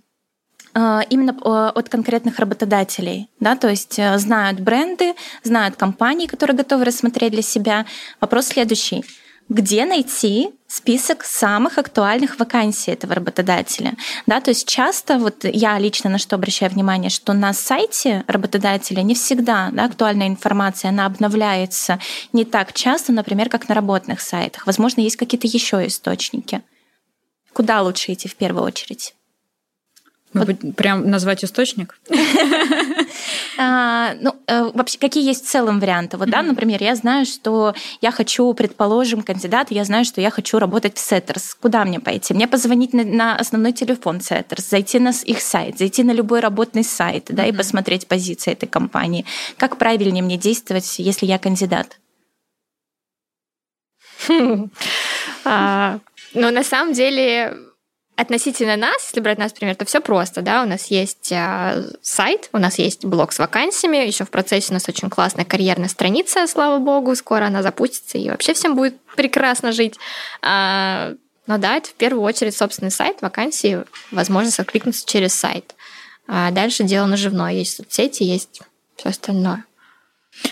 э, именно от конкретных работодателей, да, то есть знают бренды, знают компании, которые готовы рассмотреть для себя. Вопрос следующий где найти список самых актуальных вакансий этого работодателя. Да, то есть часто, вот я лично на что обращаю внимание, что на сайте работодателя не всегда да, актуальная информация, она обновляется не так часто, например, как на работных сайтах. Возможно, есть какие-то еще источники. Куда лучше идти в первую очередь? Вот. Прям назвать источник? А, ну, э, вообще, какие есть в целом варианты? Вот, да, например, я знаю, что я хочу, предположим, кандидат, я знаю, что я хочу работать в Setters. Куда мне пойти? Мне позвонить на, основной телефон Setters, зайти на их сайт, зайти на любой работный сайт, да, и посмотреть позиции этой компании. Как правильнее мне действовать, если я кандидат? А, ну, на самом деле, Относительно нас, если брать нас, например, то все просто, да, у нас есть э, сайт, у нас есть блог с вакансиями, еще в процессе у нас очень классная карьерная страница, слава богу, скоро она запустится, и вообще всем будет прекрасно жить. А, но да, это в первую очередь собственный сайт, вакансии, возможность откликнуться через сайт. А дальше дело наживное, есть соцсети, есть все остальное.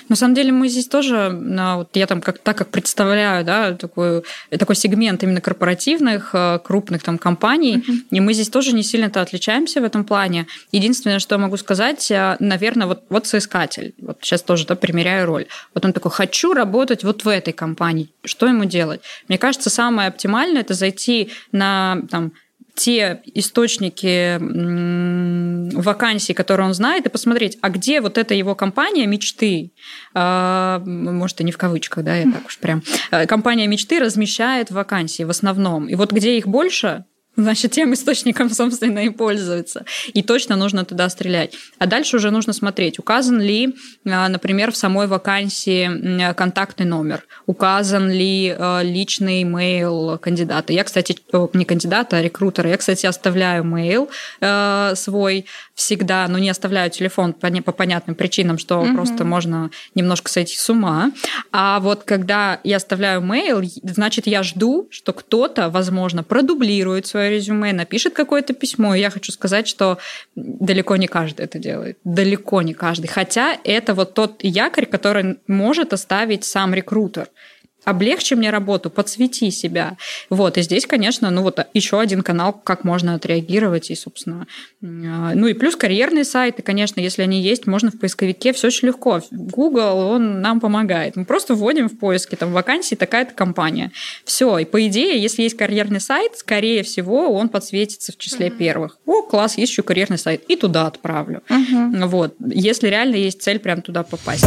На самом деле мы здесь тоже, вот я там как, так как представляю, да, такой, такой сегмент именно корпоративных, э, крупных там компаний, uh-huh. и мы здесь тоже не сильно-то отличаемся в этом плане. Единственное, что я могу сказать, э, наверное, вот, вот соискатель, вот сейчас тоже да, примеряю роль. Вот он такой, хочу работать вот в этой компании. Что ему делать? Мне кажется, самое оптимальное – это зайти на там, те источники вакансий, которые он знает, и посмотреть, а где вот эта его компания мечты, а, может, и не в кавычках, да, я так уж прям, э, компания мечты размещает вакансии в основном. И вот где их больше, значит, тем источником, собственно, и пользуется. И точно нужно туда стрелять. А дальше уже нужно смотреть, указан ли, а, например, в самой вакансии контактный номер, указан ли а, личный имейл кандидата. Я, кстати, не кандидата, а рекрутера. Я, кстати, оставляю имейл а, свой всегда, но не оставляю телефон по, по понятным причинам, что угу. просто можно немножко сойти с ума. А вот когда я оставляю имейл, значит, я жду, что кто-то, возможно, продублирует свое резюме, напишет какое-то письмо. И я хочу сказать, что далеко не каждый это делает. Далеко не каждый. Хотя это вот тот якорь, который может оставить сам рекрутер облегчи мне работу, подсвети себя. Вот, и здесь, конечно, ну вот еще один канал, как можно отреагировать, и, собственно, ну и плюс карьерные сайты, конечно, если они есть, можно в поисковике, все очень легко. Google, он нам помогает. Мы просто вводим в поиске, там, вакансии такая-то компания. Все, и по идее, если есть карьерный сайт, скорее всего, он подсветится в числе mm-hmm. первых. О, класс, есть еще карьерный сайт, и туда отправлю. Mm-hmm. Вот, если реально есть цель прям туда попасть.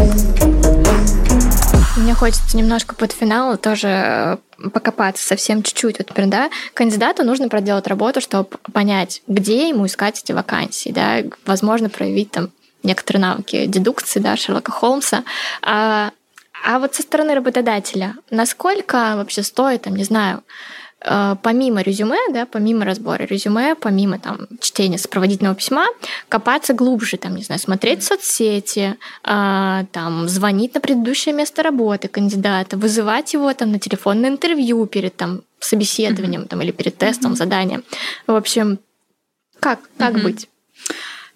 Мне хочется немножко под финал тоже э, покопаться совсем чуть-чуть. Вот, например, да, кандидату нужно проделать работу, чтобы понять, где ему искать эти вакансии, да, возможно, проявить там некоторые навыки дедукции, да, Шерлока Холмса. А, а вот со стороны работодателя, насколько вообще стоит, там, не знаю, помимо резюме, да, помимо разбора резюме, помимо там чтения сопроводительного письма, копаться глубже, там, не знаю, смотреть соцсети, э, там, звонить на предыдущее место работы кандидата, вызывать его там на телефонное интервью перед там собеседованием там, или перед тестом, заданием. В общем, как, как быть?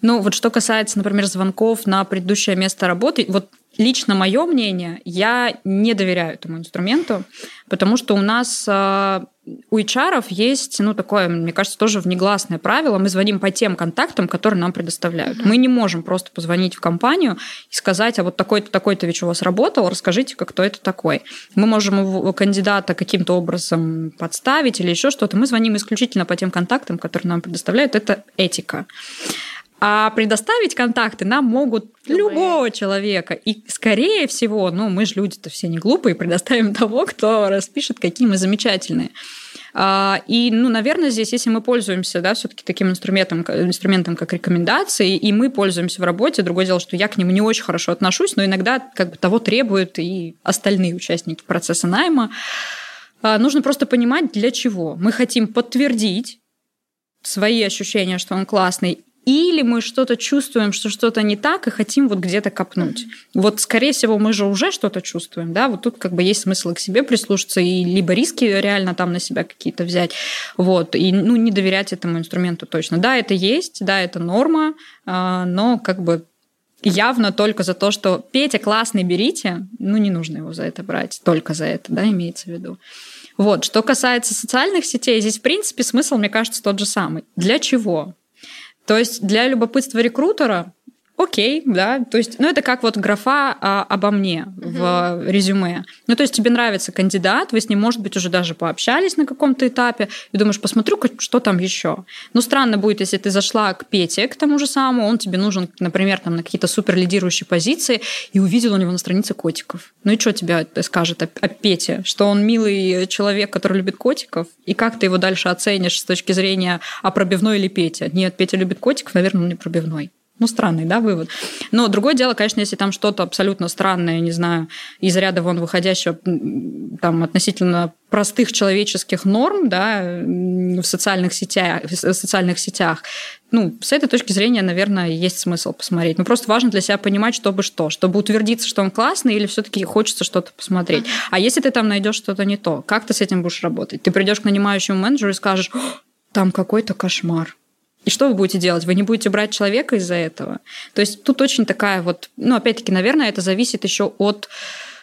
Ну, вот что касается, например, звонков на предыдущее место работы, вот лично мое мнение, я не доверяю этому инструменту, потому что у нас э, у HR есть, ну, такое, мне кажется, тоже внегласное правило. Мы звоним по тем контактам, которые нам предоставляют. Мы не можем просто позвонить в компанию и сказать, а вот такой-то, такой-то ведь у вас работал, расскажите, как кто это такой. Мы можем его, кандидата каким-то образом подставить или еще что-то. Мы звоним исключительно по тем контактам, которые нам предоставляют. Это этика. А предоставить контакты нам могут Любые. любого человека. И, скорее всего, ну, мы же люди-то все не глупые, предоставим того, кто распишет, какие мы замечательные. А, и, ну, наверное, здесь, если мы пользуемся, да, все-таки таким инструментом, инструментом, как рекомендации, и мы пользуемся в работе, другое дело, что я к нему не очень хорошо отношусь, но иногда как бы того требуют и остальные участники процесса найма, а, нужно просто понимать, для чего. Мы хотим подтвердить свои ощущения, что он классный, или мы что-то чувствуем, что что-то не так, и хотим вот где-то копнуть. Mm-hmm. Вот, скорее всего, мы же уже что-то чувствуем, да, вот тут как бы есть смысл к себе прислушаться, и либо риски реально там на себя какие-то взять, вот, и, ну, не доверять этому инструменту точно. Да, это есть, да, это норма, а, но как бы явно только за то, что Петя классный, берите, ну, не нужно его за это брать, только за это, да, имеется в виду. Вот, что касается социальных сетей, здесь, в принципе, смысл, мне кажется, тот же самый. Для чего? То есть для любопытства рекрутера окей, да, то есть, ну, это как вот графа а, обо мне uh-huh. в резюме. Ну, то есть, тебе нравится кандидат, вы с ним, может быть, уже даже пообщались на каком-то этапе, и думаешь, посмотрю, что там еще. Ну, странно будет, если ты зашла к Пете, к тому же самому, он тебе нужен, например, там, на какие-то супер лидирующие позиции, и увидел у него на странице котиков. Ну, и что тебе скажет о, о Пете? Что он милый человек, который любит котиков? И как ты его дальше оценишь с точки зрения, а пробивной или Петя? Нет, Петя любит котиков, наверное, он не пробивной. Ну, странный, да, вывод. Но другое дело, конечно, если там что-то абсолютно странное, не знаю, из ряда вон выходящего там относительно простых человеческих норм, да, в социальных сетях, в социальных сетях, ну, с этой точки зрения, наверное, есть смысл посмотреть. Но просто важно для себя понимать, чтобы что, чтобы утвердиться, что он классный, или все-таки хочется что-то посмотреть. Mm-hmm. А если ты там найдешь что-то не то, как ты с этим будешь работать? Ты придешь к нанимающему менеджеру и скажешь, там какой-то кошмар и что вы будете делать? Вы не будете брать человека из-за этого? То есть тут очень такая вот, ну, опять-таки, наверное, это зависит еще от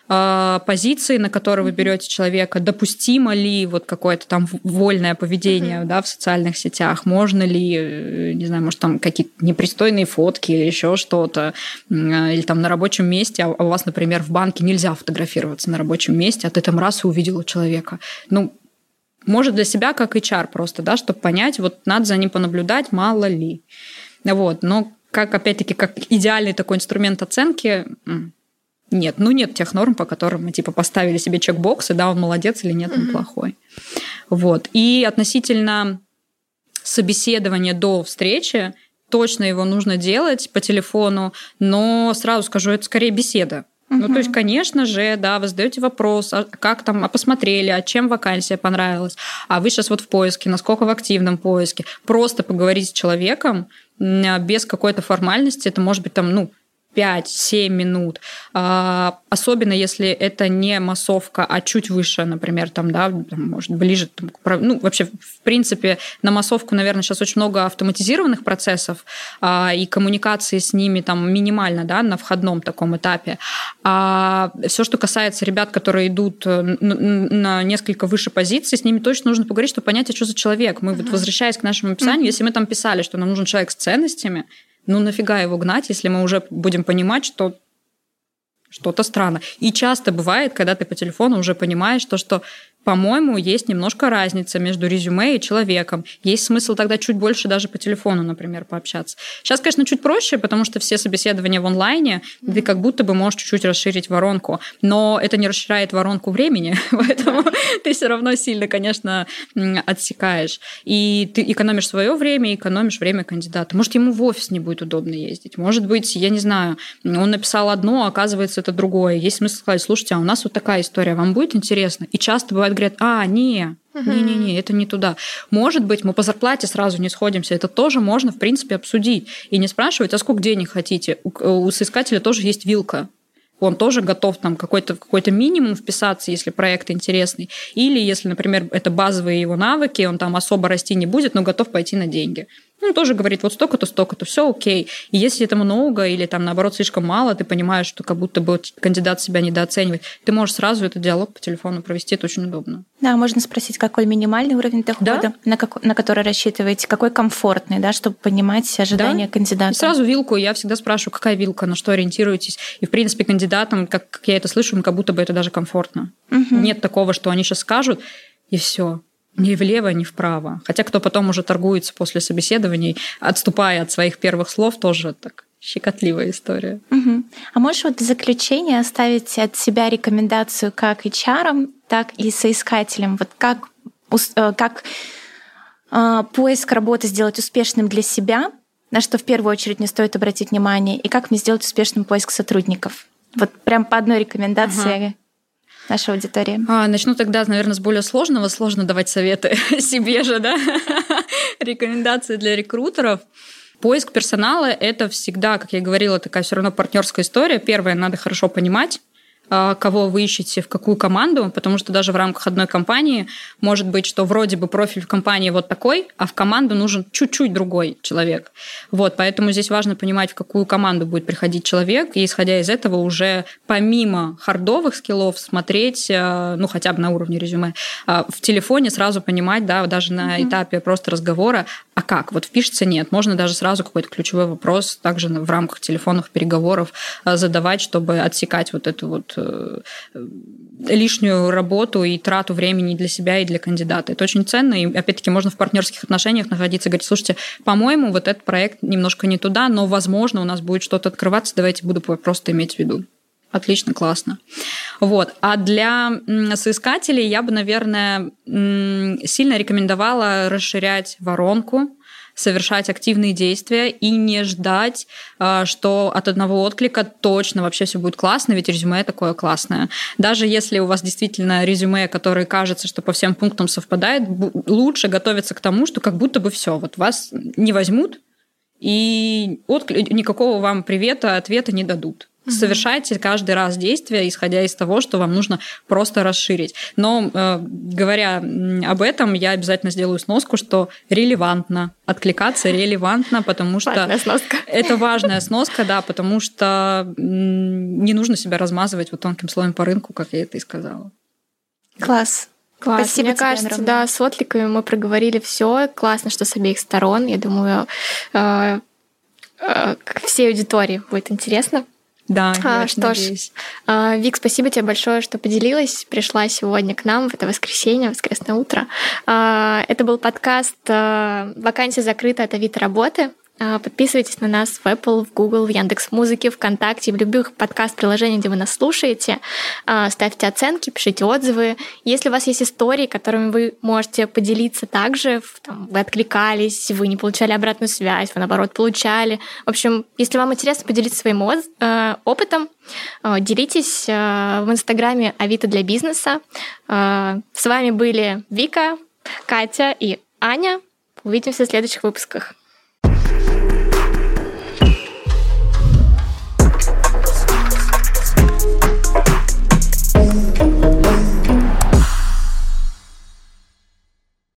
э, позиции, на которой вы берете человека, допустимо ли вот какое-то там вольное поведение mm-hmm. да, в социальных сетях, можно ли, э, не знаю, может, там какие-то непристойные фотки или еще что-то, или там на рабочем месте, а у вас, например, в банке нельзя фотографироваться на рабочем месте, а ты там раз и увидела человека. Ну, может, для себя как HR просто, да, чтобы понять, вот надо за ним понаблюдать, мало ли. Вот, но как, опять-таки, как идеальный такой инструмент оценки, нет, ну нет тех норм, по которым мы типа поставили себе чекбоксы, да, он молодец или нет, он mm-hmm. плохой. Вот. И относительно собеседования до встречи, точно его нужно делать по телефону, но сразу скажу, это скорее беседа. Ну, то есть, конечно же, да, вы задаете вопрос, а как там, а посмотрели, а чем вакансия понравилась, а вы сейчас вот в поиске, насколько в активном поиске. Просто поговорить с человеком без какой-то формальности, это может быть там, ну, 5-7 минут. А, особенно если это не массовка, а чуть выше, например, там, да, может, ближе. Там, ну, вообще, в принципе, на массовку, наверное, сейчас очень много автоматизированных процессов, а, и коммуникации с ними там минимально, да, на входном таком этапе. А все, что касается ребят, которые идут э, на несколько выше позиций, с ними точно нужно поговорить, чтобы понять, а что за человек. Мы uh-huh. вот возвращаясь к нашему описанию, uh-huh. если мы там писали, что нам нужен человек с ценностями, ну нафига его гнать, если мы уже будем понимать, что что-то странно. И часто бывает, когда ты по телефону уже понимаешь то, что по-моему, есть немножко разница между резюме и человеком. Есть смысл тогда чуть больше даже по телефону, например, пообщаться. Сейчас, конечно, чуть проще, потому что все собеседования в онлайне, mm-hmm. ты как будто бы можешь чуть-чуть расширить воронку, но это не расширяет воронку времени, поэтому ты все равно сильно, конечно, отсекаешь. И ты экономишь свое время, экономишь время кандидата. Может, ему в офис не будет удобно ездить. Может быть, я не знаю, он написал одно, а оказывается, это другое. Есть смысл сказать, слушайте, а у нас вот такая история, вам будет интересно? И часто бывает говорят, а, не, не-не-не, это не туда. Может быть, мы по зарплате сразу не сходимся. Это тоже можно, в принципе, обсудить. И не спрашивать, а сколько денег хотите. У, у соискателя тоже есть вилка. Он тоже готов там какой-то какой минимум вписаться, если проект интересный. Или если, например, это базовые его навыки, он там особо расти не будет, но готов пойти на деньги ну, тоже говорит, вот столько-то, столько-то, все окей. И если это много или там, наоборот, слишком мало, ты понимаешь, что как будто бы кандидат себя недооценивает, ты можешь сразу этот диалог по телефону провести, это очень удобно. Да, можно спросить, какой минимальный уровень дохода, да? на, как, на который рассчитываете, какой комфортный, да, чтобы понимать ожидания да? кандидата. И сразу вилку, я всегда спрашиваю, какая вилка, на что ориентируетесь. И, в принципе, кандидатам, как, как я это слышу, им как будто бы это даже комфортно. Угу. Нет такого, что они сейчас скажут, и все ни влево, ни вправо. Хотя кто потом уже торгуется после собеседований, отступая от своих первых слов, тоже так щекотливая история. Угу. А можешь вот в заключение оставить от себя рекомендацию как HR, так и соискателям? Вот как, э, как э, поиск работы сделать успешным для себя, на что в первую очередь не стоит обратить внимание, и как мне сделать успешным поиск сотрудников? Вот прям по одной рекомендации. Ага нашей аудитории? А, начну тогда, наверное, с более сложного. Сложно давать советы себе же, да? Рекомендации для рекрутеров. Поиск персонала – это всегда, как я говорила, такая все равно партнерская история. Первое, надо хорошо понимать, кого вы ищете, в какую команду, потому что даже в рамках одной компании может быть, что вроде бы профиль в компании вот такой, а в команду нужен чуть-чуть другой человек. Вот, поэтому здесь важно понимать, в какую команду будет приходить человек, и исходя из этого уже помимо хардовых скиллов смотреть, э, ну, хотя бы на уровне резюме, а, в телефоне сразу понимать, да, даже на этапе просто разговора, а как? Вот впишется нет. Можно даже сразу какой-то ключевой вопрос также в рамках телефонных переговоров э, задавать, чтобы отсекать вот эту вот э, лишнюю работу и трату времени для себя и для кандидата. Это очень ценно, и опять-таки можно в партнерских отношениях находиться и говорить, слушайте, по-моему, вот этот проект немножко не туда, но, возможно, у нас будет что-то открываться, давайте буду просто иметь в виду. Отлично, классно. Вот. А для соискателей я бы, наверное, сильно рекомендовала расширять воронку, совершать активные действия и не ждать, а, что от одного отклика точно вообще все будет классно, ведь резюме такое классное. Даже если у вас действительно резюме, которое кажется, что по всем пунктам совпадает, лучше готовиться к тому, что как будто бы все, вот вас не возьмут, и отклик, никакого вам привета, ответа не дадут. Угу. Совершайте каждый раз действия, исходя из того, что вам нужно просто расширить. Но э, говоря об этом, я обязательно сделаю сноску, что релевантно. Откликаться релевантно, потому что... Важная сноска. Это важная сноска, да, потому что не нужно себя размазывать вот тонким слоем по рынку, как я это и сказала. Класс. Класс. Спасибо Мне тебе, кажется, Андромна. да, с откликами мы проговорили все. Классно, что с обеих сторон. Я думаю, э, э, всей аудитории будет интересно. Да, а, что надеюсь. ж, а, Вик, спасибо тебе большое, что поделилась, пришла сегодня к нам в это воскресенье, воскресное утро. А, это был подкаст а, «Вакансия закрыта от Авито работы». А, подписывайтесь на нас в Apple, в Google, в Яндекс Музыке, ВКонтакте, в любых подкаст-приложениях, где вы нас слушаете. А, ставьте оценки, пишите отзывы. Если у вас есть истории, которыми вы можете поделиться также, там, вы откликались, вы не получали обратную связь, вы наоборот получали. В общем, если вам интересно поделиться своим э, опытом, э, делитесь э, в Инстаграме Авито для бизнеса. С вами были Вика, Катя и Аня. Увидимся в следующих выпусках.